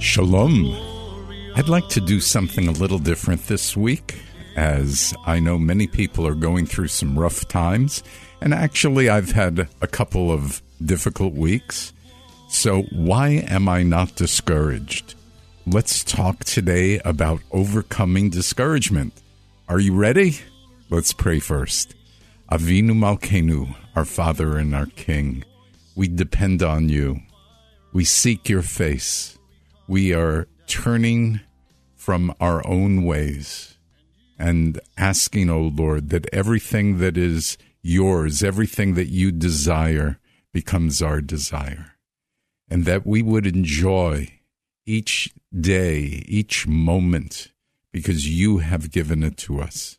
Shalom. I'd like to do something a little different this week, as I know many people are going through some rough times, and actually, I've had a couple of difficult weeks. So, why am I not discouraged? Let's talk today about overcoming discouragement. Are you ready? Let's pray first. Avinu Malkenu, our Father and our King, we depend on you. We seek your face we are turning from our own ways and asking, O oh Lord, that everything that is yours, everything that you desire, becomes our desire. And that we would enjoy each day, each moment, because you have given it to us.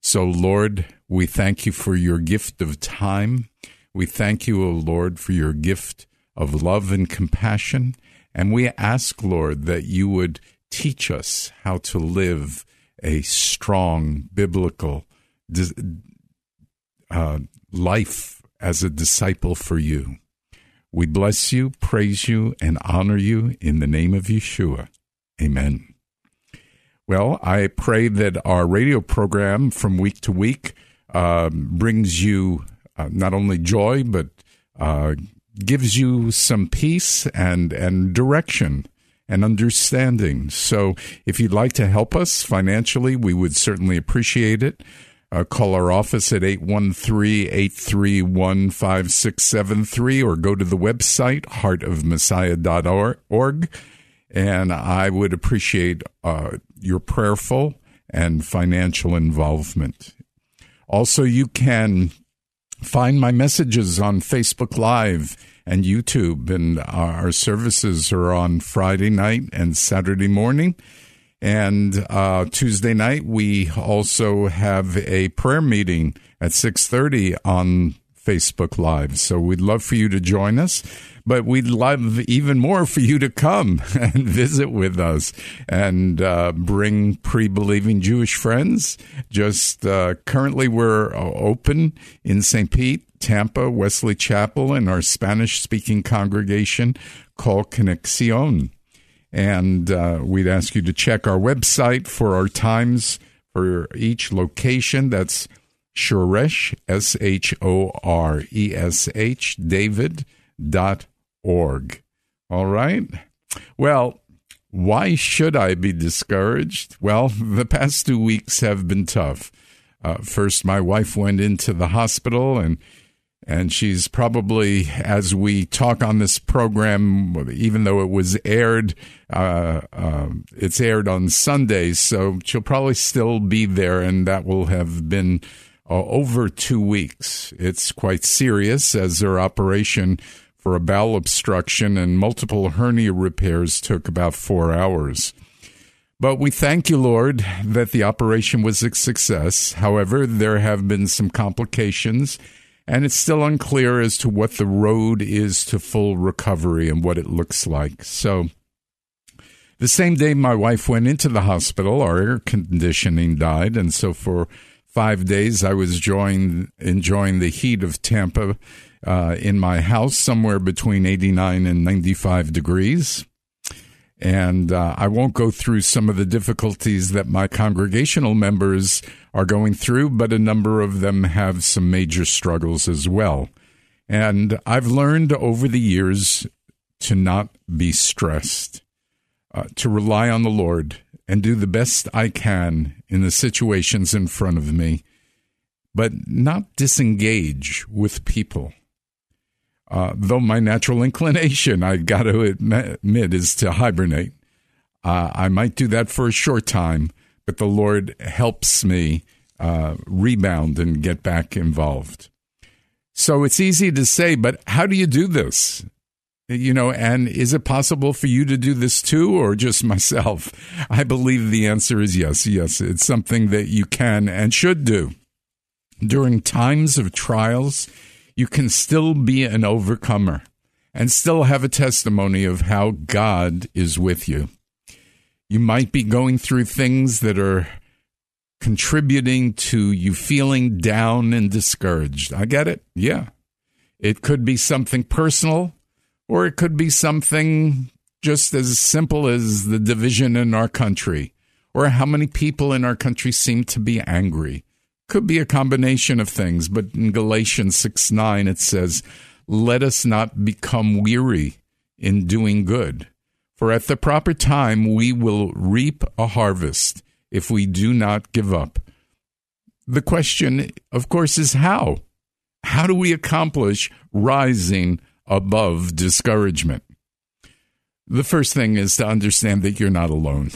So, Lord, we thank you for your gift of time. We thank you, O Lord, for your gift of love and compassion. And we ask, Lord, that you would teach us how to live a strong biblical uh, life as a disciple for you. We bless you, praise you, and honor you in the name of Yeshua. Amen. Well, I pray that our radio program from week to week uh, brings you uh, not only joy, but uh, gives you some peace and and direction and understanding. So, if you'd like to help us financially, we would certainly appreciate it. Uh, call our office at 813-831-5673 or go to the website heartofmessiah.org and I would appreciate uh, your prayerful and financial involvement. Also, you can Find my messages on Facebook Live and YouTube, and our services are on Friday night and Saturday morning. And uh, Tuesday night, we also have a prayer meeting at 6.30 on Facebook Live. So we'd love for you to join us, but we'd love even more for you to come and visit with us and uh, bring pre believing Jewish friends. Just uh, currently, we're open in St. Pete, Tampa, Wesley Chapel, and our Spanish speaking congregation called Conexion. And uh, we'd ask you to check our website for our times for each location. That's Shoresh, S H O R E S H, David dot org. All right. Well, why should I be discouraged? Well, the past two weeks have been tough. Uh, first, my wife went into the hospital, and and she's probably, as we talk on this program, even though it was aired, uh, uh, it's aired on Sundays, so she'll probably still be there, and that will have been uh, over two weeks. It's quite serious as her operation for a bowel obstruction and multiple hernia repairs took about four hours. But we thank you, Lord, that the operation was a success. However, there have been some complications, and it's still unclear as to what the road is to full recovery and what it looks like. So, the same day my wife went into the hospital, our air conditioning died, and so for five days, I was enjoying, enjoying the heat of Tampa uh, in my house, somewhere between 89 and 95 degrees. And uh, I won't go through some of the difficulties that my congregational members are going through, but a number of them have some major struggles as well. And I've learned over the years to not be stressed. uh, to rely on the Lord and do the best I can in the situations in front of me, but not disengage with people. Uh, though my natural inclination, I got to admit, is to hibernate. Uh, I might do that for a short time, but the Lord helps me uh, rebound and get back involved. So it's easy to say, but how do you do this? You know, and is it possible for you to do this too, or just myself? I believe the answer is yes. Yes, it's something that you can and should do. During times of trials, you can still be an overcomer and still have a testimony of how God is with you. You might be going through things that are contributing to you feeling down and discouraged. I get it. Yeah. It could be something personal, or it could be something just as simple as the division in our country, or how many people in our country seem to be angry. Could be a combination of things, but in Galatians 6 9, it says, Let us not become weary in doing good, for at the proper time we will reap a harvest if we do not give up. The question, of course, is how? How do we accomplish rising above discouragement? The first thing is to understand that you're not alone.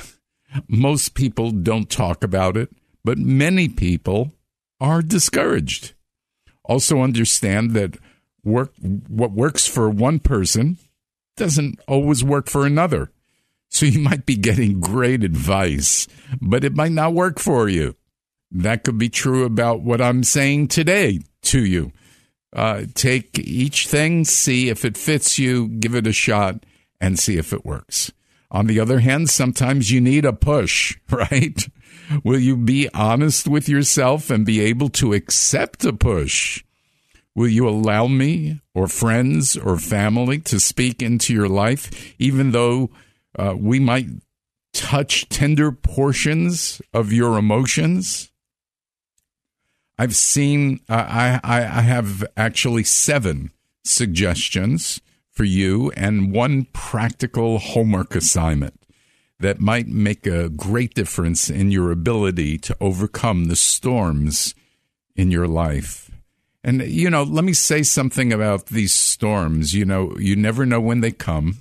Most people don't talk about it, but many people are discouraged. Also, understand that work, what works for one person doesn't always work for another. So you might be getting great advice, but it might not work for you. That could be true about what I'm saying today to you. Uh, take each thing, see if it fits you, give it a shot, and see if it works. On the other hand, sometimes you need a push, right? Will you be honest with yourself and be able to accept a push? Will you allow me or friends or family to speak into your life, even though uh, we might touch tender portions of your emotions. I've seen, I, I, I have actually seven suggestions for you and one practical homework assignment that might make a great difference in your ability to overcome the storms in your life. And, you know, let me say something about these storms. You know, you never know when they come.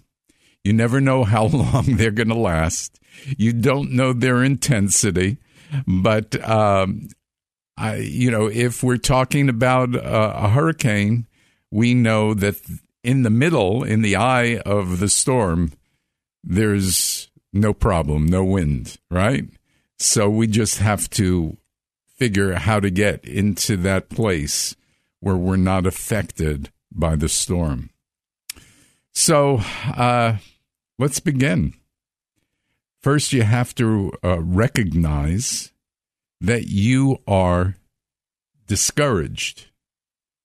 You never know how long they're going to last. You don't know their intensity. But, um, I, you know, if we're talking about a, a hurricane, we know that in the middle, in the eye of the storm, there's no problem, no wind, right? So we just have to figure how to get into that place where we're not affected by the storm. So, uh, Let's begin. First, you have to uh, recognize that you are discouraged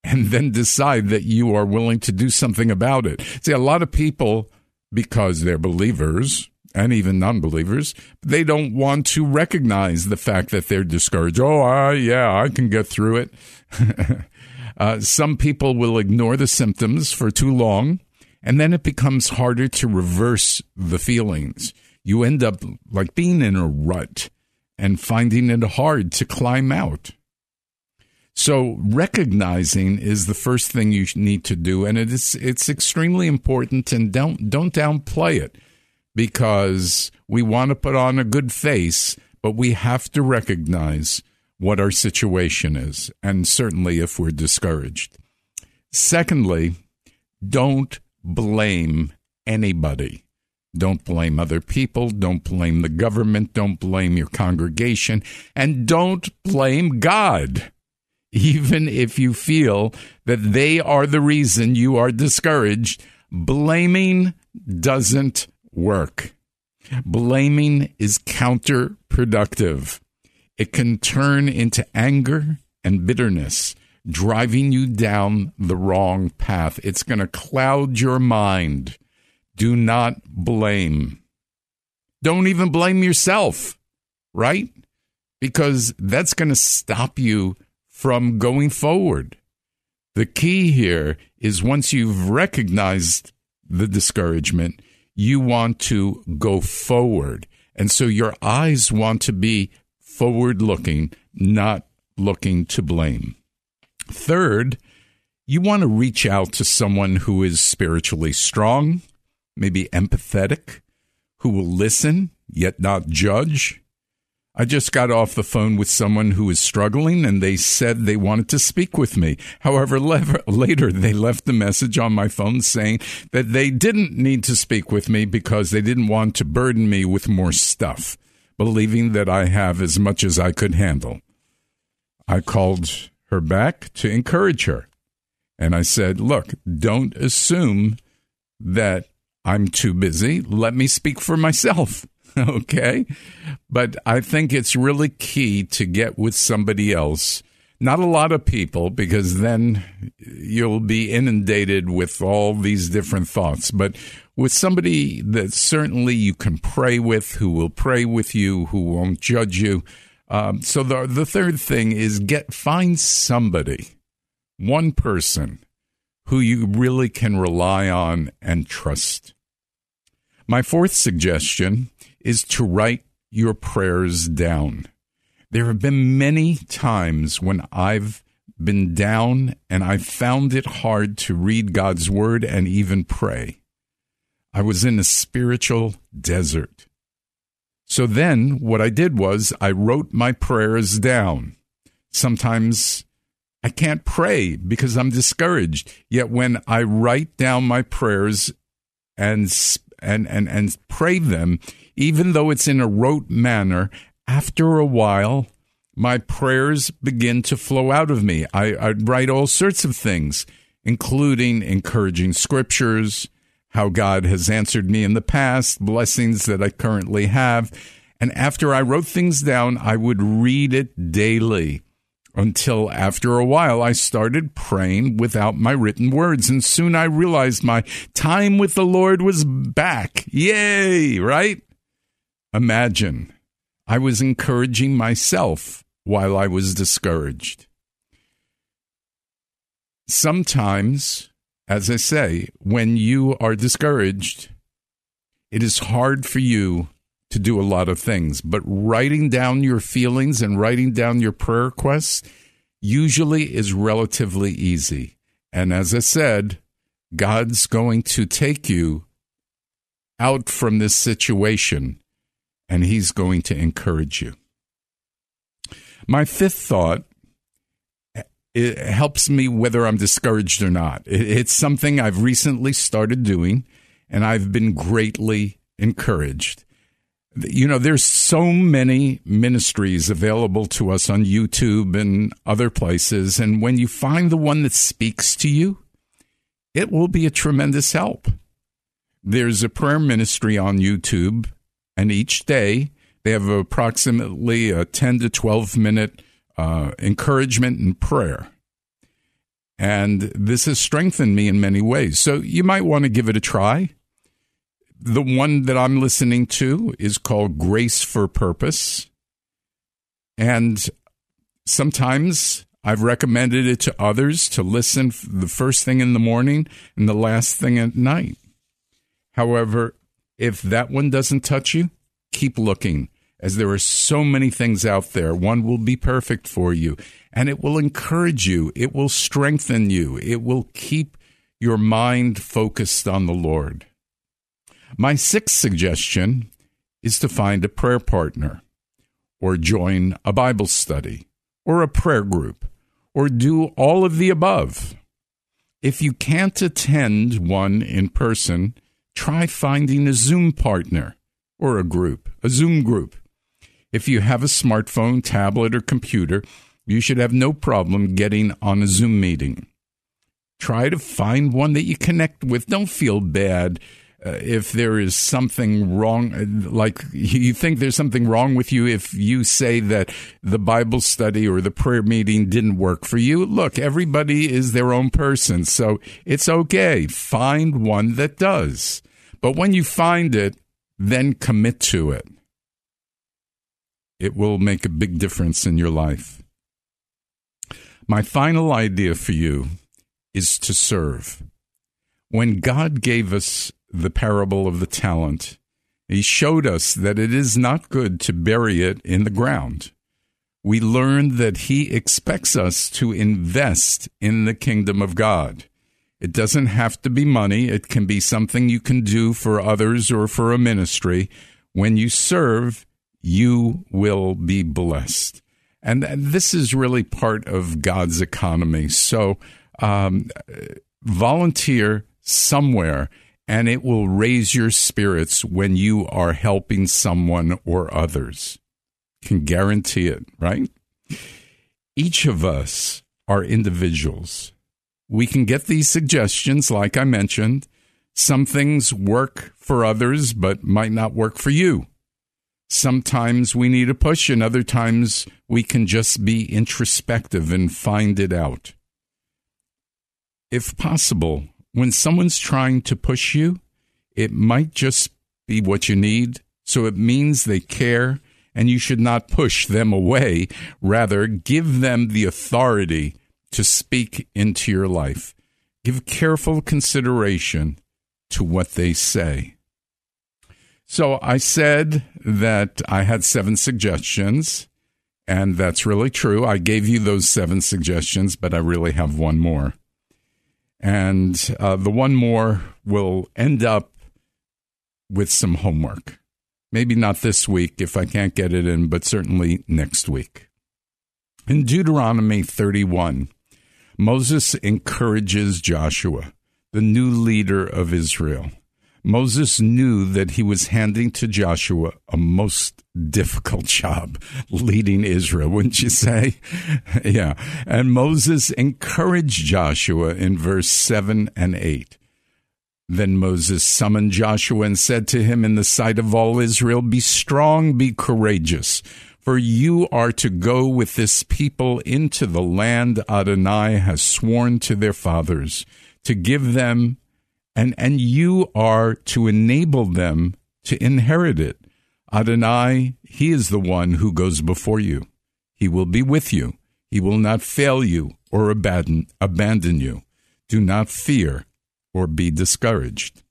and then decide that you are willing to do something about it. See, a lot of people, because they're believers and even non believers, they don't want to recognize the fact that they're discouraged. Oh, uh, yeah, I can get through it. uh, some people will ignore the symptoms for too long and then it becomes harder to reverse the feelings. You end up like being in a rut and finding it hard to climb out. So recognizing is the first thing you need to do, and it is it's extremely important. And don't don't downplay it because we want to put on a good face, but we have to recognize what our situation is, and certainly if we're discouraged. Secondly, don't blame anybody. Don't blame other people. Don't blame the government. Don't blame your congregation. And don't blame God. Even if you feel that they are the reason you are discouraged, blaming doesn't work. Blaming is counterproductive. It can turn into anger and bitterness driving you down the wrong path. It's going to cloud your mind. Do not blame. Don't even blame yourself, right? Because that's going to stop you from going forward. The key here is once you've recognized the discouragement, you want to go forward. And so your eyes want to be forward looking, not looking to blame. Third, you want to reach out to someone who is spiritually strong, maybe empathetic, who will listen yet not judge. I just got off the phone with someone who was struggling and they said they wanted to speak with me. However, later they left a message on my phone saying that they didn't need to speak with me because they didn't want to burden me with more stuff, believing that I have as much as I could handle. I called her back to encourage her. And I said, look, don't assume that I'm too busy. Let me speak for myself. okay. But I think it's really key to get with somebody else. Not a lot of people, because then you'll be inundated with all these different thoughts. But with somebody that certainly you can pray with, who will pray with you, who won't judge you. Um, so the the third thing is get find somebody one person who you really can rely on and trust. My fourth suggestion is to write your prayers down. There have been many times when I've been down and I found it hard to read God's word and even pray. I was in a spiritual desert. So then what I did was I wrote my prayers down. Sometimes I can't pray because I'm discouraged. Yet when I write down my prayers and and and and pray them, even though it's in a rote manner, after a while, my prayers begin to flow out of me. I, I write all sorts of things, including encouraging scriptures, how God has answered me in the past, blessings that I currently have. And after I wrote things down, I would read it daily until after a while I started praying without my written words. And soon I realized my time with the Lord was back. Yay, right? Imagine I was encouraging myself while I was discouraged. Sometimes, as I say, when you are discouraged, it is hard for you to do a lot of things, but writing down your feelings and writing down your prayer requests usually is relatively easy. And as I said, God's going to take you out from this situation and He's going to encourage you. My fifth thought it helps me whether I'm discouraged or not. It's something I've recently started doing, and I've been greatly encouraged you know, there's so many ministries available to us on YouTube and other places. And when you find the one that speaks to you, it will be a tremendous help. There's a prayer ministry on YouTube, and each day they have approximately a 10 to 12 minute uh, encouragement and prayer. And this has strengthened me in many ways. So you might want to give it a try the one that I'm listening to is called Grace for Purpose. And sometimes I've recommended it to others to listen the first thing in the morning and the last thing at night. However, if that one doesn't touch you, keep looking, as there are so many things out there. One will be perfect for you, and it will encourage you, it will strengthen you, it will keep your mind focused on the Lord. My sixth suggestion is to find a prayer partner, or join a Bible study, or a prayer group, or do all of the above. If you can't attend one in person, try finding a Zoom partner or a group, a Zoom group. If you have a smartphone, tablet, or computer, you should have no problem getting on a Zoom meeting. Try to find one that you connect with. Don't feel bad uh, if there is something wrong, uh, like you think there's something wrong with you if you say that the Bible study or the prayer meeting didn't work for you, look, everybody is their own person. So it's okay. Find one that does. But when you find it, then commit to it. It will make a big difference in your life. My final idea for you is to serve. When God gave us the parable of the talent. He showed us that it is not good to bury it in the ground. We learned that he expects us to invest in the kingdom of God. It doesn't have to be money. It can be something you can do for others or for a ministry. When you serve, you will be blessed. And this is really part of God's economy. So um, volunteer somewhere and it will raise your spirits when you are helping someone or others. Can guarantee it, right? Each of us are individuals. We can get these suggestions, like I mentioned. Some things work for others, but might not work for you. Sometimes we need a push, and other times we can just be introspective and find it out. If possible, when someone's trying to push you, it might just be what you need. So it means they care, and you should not push them away. Rather, give them the authority to speak into your life. Give careful consideration to what they say. So I said that I had seven suggestions, and that's really true. I gave you those seven suggestions, but I really have one more. And uh, the one more will end up with some homework. Maybe not this week if I can't get it in, but certainly next week. In Deuteronomy 31, Moses encourages Joshua, the new leader of Israel. Moses knew that he was handing to Joshua a most difficult job leading Israel, wouldn't you say? yeah. And Moses encouraged Joshua in verse 7 and 8. Then Moses summoned Joshua and said to him in the sight of all Israel, Be strong, be courageous, for you are to go with this people into the land Adonai has sworn to their fathers, to give them and and you are to enable them to inherit it. Adonai, he is the one who goes before you. He will be with you. He will not fail you or abandon, abandon you. Do not fear or be discouraged.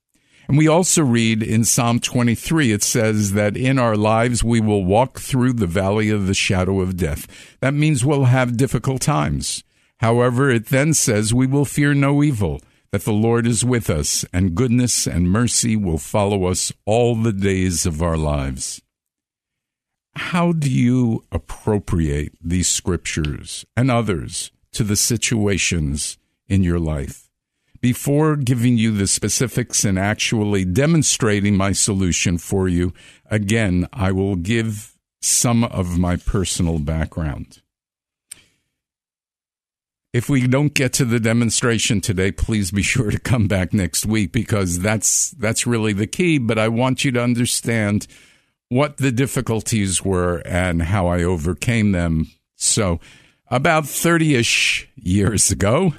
And we also read in Psalm 23, it says that in our lives we will walk through the valley of the shadow of death. That means we'll have difficult times. However, it then says we will fear no evil that the Lord is with us, and goodness and mercy will follow us all the days of our lives. How do you appropriate these scriptures and others to the situations in your life? Before giving you the specifics and actually demonstrating my solution for you, again, I will give some of my personal background. If we don't get to the demonstration today, please be sure to come back next week because that's that's really the key, but I want you to understand what the difficulties were and how I overcame them. So, about 30ish years ago,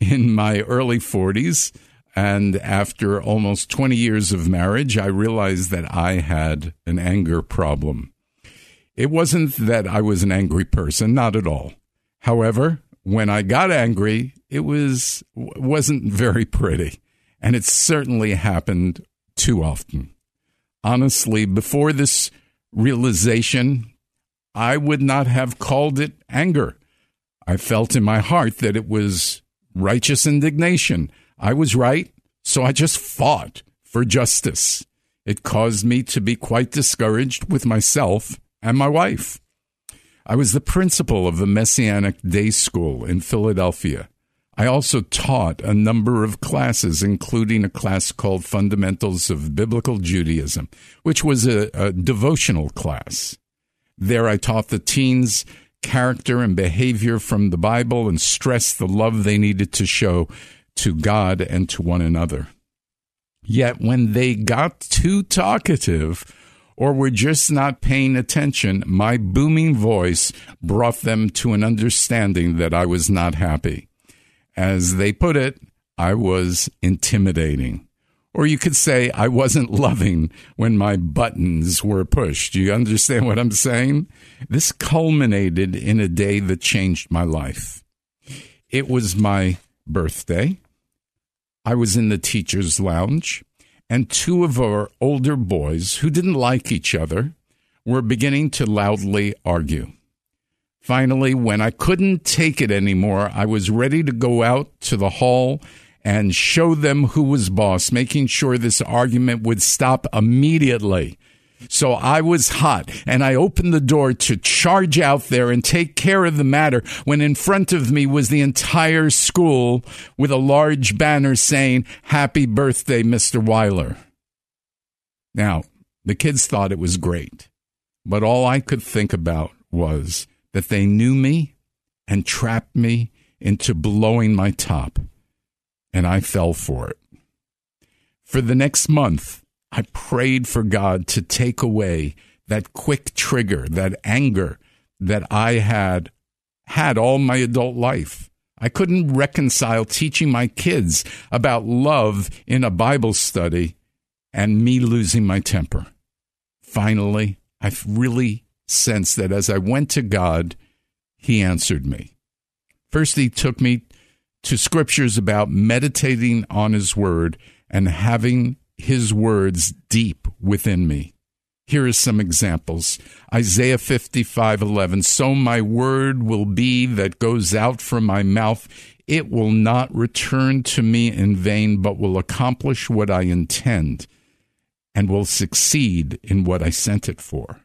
in my early 40s, and after almost 20 years of marriage, I realized that I had an anger problem. It wasn't that I was an angry person, not at all. However, when I got angry, it was wasn't very pretty, and it certainly happened too often. Honestly, before this realization, I would not have called it anger. I felt in my heart that it was righteous indignation. I was right, so I just fought for justice. It caused me to be quite discouraged with myself and my wife. I was the principal of the Messianic Day School in Philadelphia. I also taught a number of classes, including a class called Fundamentals of Biblical Judaism, which was a, a devotional class. There I taught the teens character and behavior from the Bible and stressed the love they needed to show to God and to one another. Yet when they got too talkative, or were just not paying attention, my booming voice brought them to an understanding that I was not happy. As they put it, I was intimidating. Or you could say I wasn't loving when my buttons were pushed. You understand what I'm saying? This culminated in a day that changed my life. It was my birthday. I was in the teacher's lounge and two of our older boys who didn't like each other were beginning to loudly argue. Finally, when I couldn't take it anymore, I was ready to go out to the hall and show them who was boss, making sure this argument would stop immediately. So I was hot and I opened the door to charge out there and take care of the matter when in front of me was the entire school with a large banner saying, Happy birthday, Mr. Weiler. Now, the kids thought it was great, but all I could think about was that they knew me and trapped me into blowing my top, and I fell for it. For the next month, I prayed for God to take away that quick trigger, that anger that I had had all my adult life. I couldn't reconcile teaching my kids about love in a Bible study and me losing my temper. Finally, I really sensed that as I went to God, He answered me. First, He took me to scriptures about meditating on His Word and having his words deep within me. Here are some examples. Isaiah 55:11 So my word will be that goes out from my mouth it will not return to me in vain but will accomplish what I intend and will succeed in what I sent it for.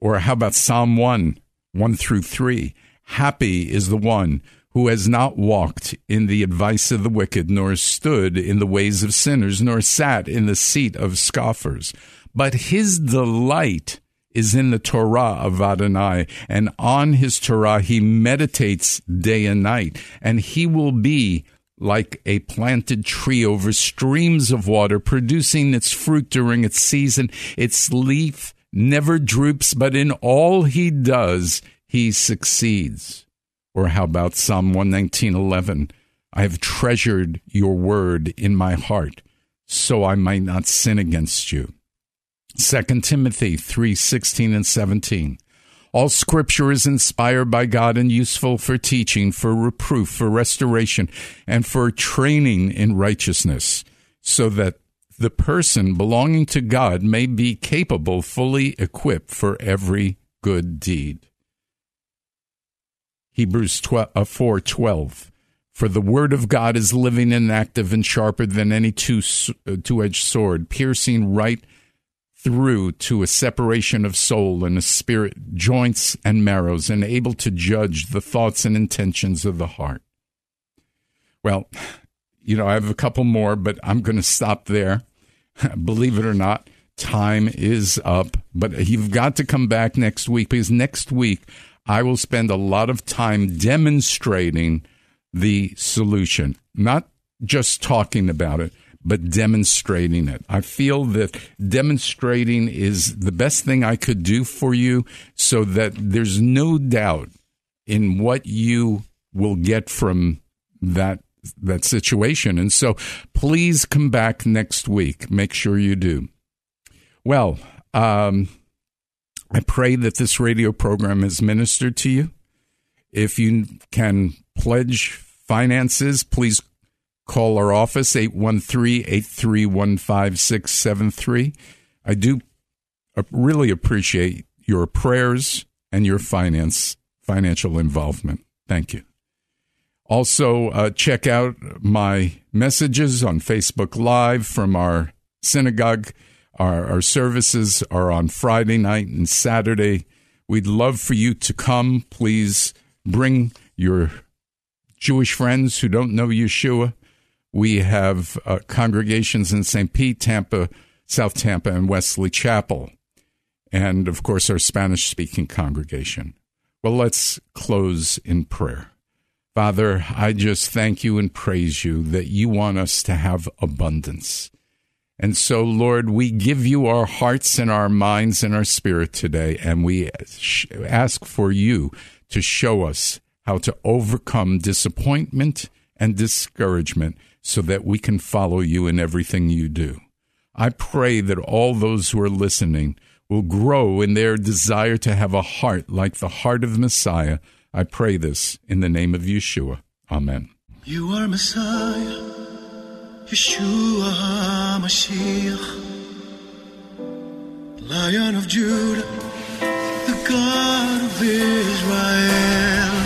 Or how about Psalm 1 1 through 3 Happy is the one who has not walked in the advice of the wicked, nor stood in the ways of sinners, nor sat in the seat of scoffers. But his delight is in the Torah of Adonai, and on his Torah he meditates day and night, and he will be like a planted tree over streams of water, producing its fruit during its season. Its leaf never droops, but in all he does, he succeeds. Or how about Psalm 119:11? I have treasured your word in my heart so I might not sin against you. 2 Timothy 3:16 and 17. All scripture is inspired by God and useful for teaching, for reproof, for restoration, and for training in righteousness, so that the person belonging to God may be capable, fully equipped for every good deed. Hebrews 12, uh, 4 12. For the word of God is living and active and sharper than any two, uh, two-edged sword, piercing right through to a separation of soul and a spirit, joints and marrows, and able to judge the thoughts and intentions of the heart. Well, you know, I have a couple more, but I'm going to stop there. Believe it or not, time is up. But you've got to come back next week because next week I will spend a lot of time demonstrating the solution, not just talking about it, but demonstrating it. I feel that demonstrating is the best thing I could do for you so that there's no doubt in what you will get from that that situation. And so please come back next week. Make sure you do. Well, um, I pray that this radio program has ministered to you. If you can pledge finances, please call our office 813-831-5673. I do really appreciate your prayers and your finance financial involvement. Thank you. Also, uh, check out my messages on Facebook Live from our synagogue our, our services are on Friday night and Saturday. We'd love for you to come. Please bring your Jewish friends who don't know Yeshua. We have uh, congregations in St. Pete, Tampa, South Tampa, and Wesley Chapel. And of course, our Spanish speaking congregation. Well, let's close in prayer. Father, I just thank you and praise you that you want us to have abundance. And so, Lord, we give you our hearts and our minds and our spirit today, and we ask for you to show us how to overcome disappointment and discouragement so that we can follow you in everything you do. I pray that all those who are listening will grow in their desire to have a heart like the heart of Messiah. I pray this in the name of Yeshua. Amen. You are Messiah Yeshua HaMashiach, Lion of Judah, the God of Israel.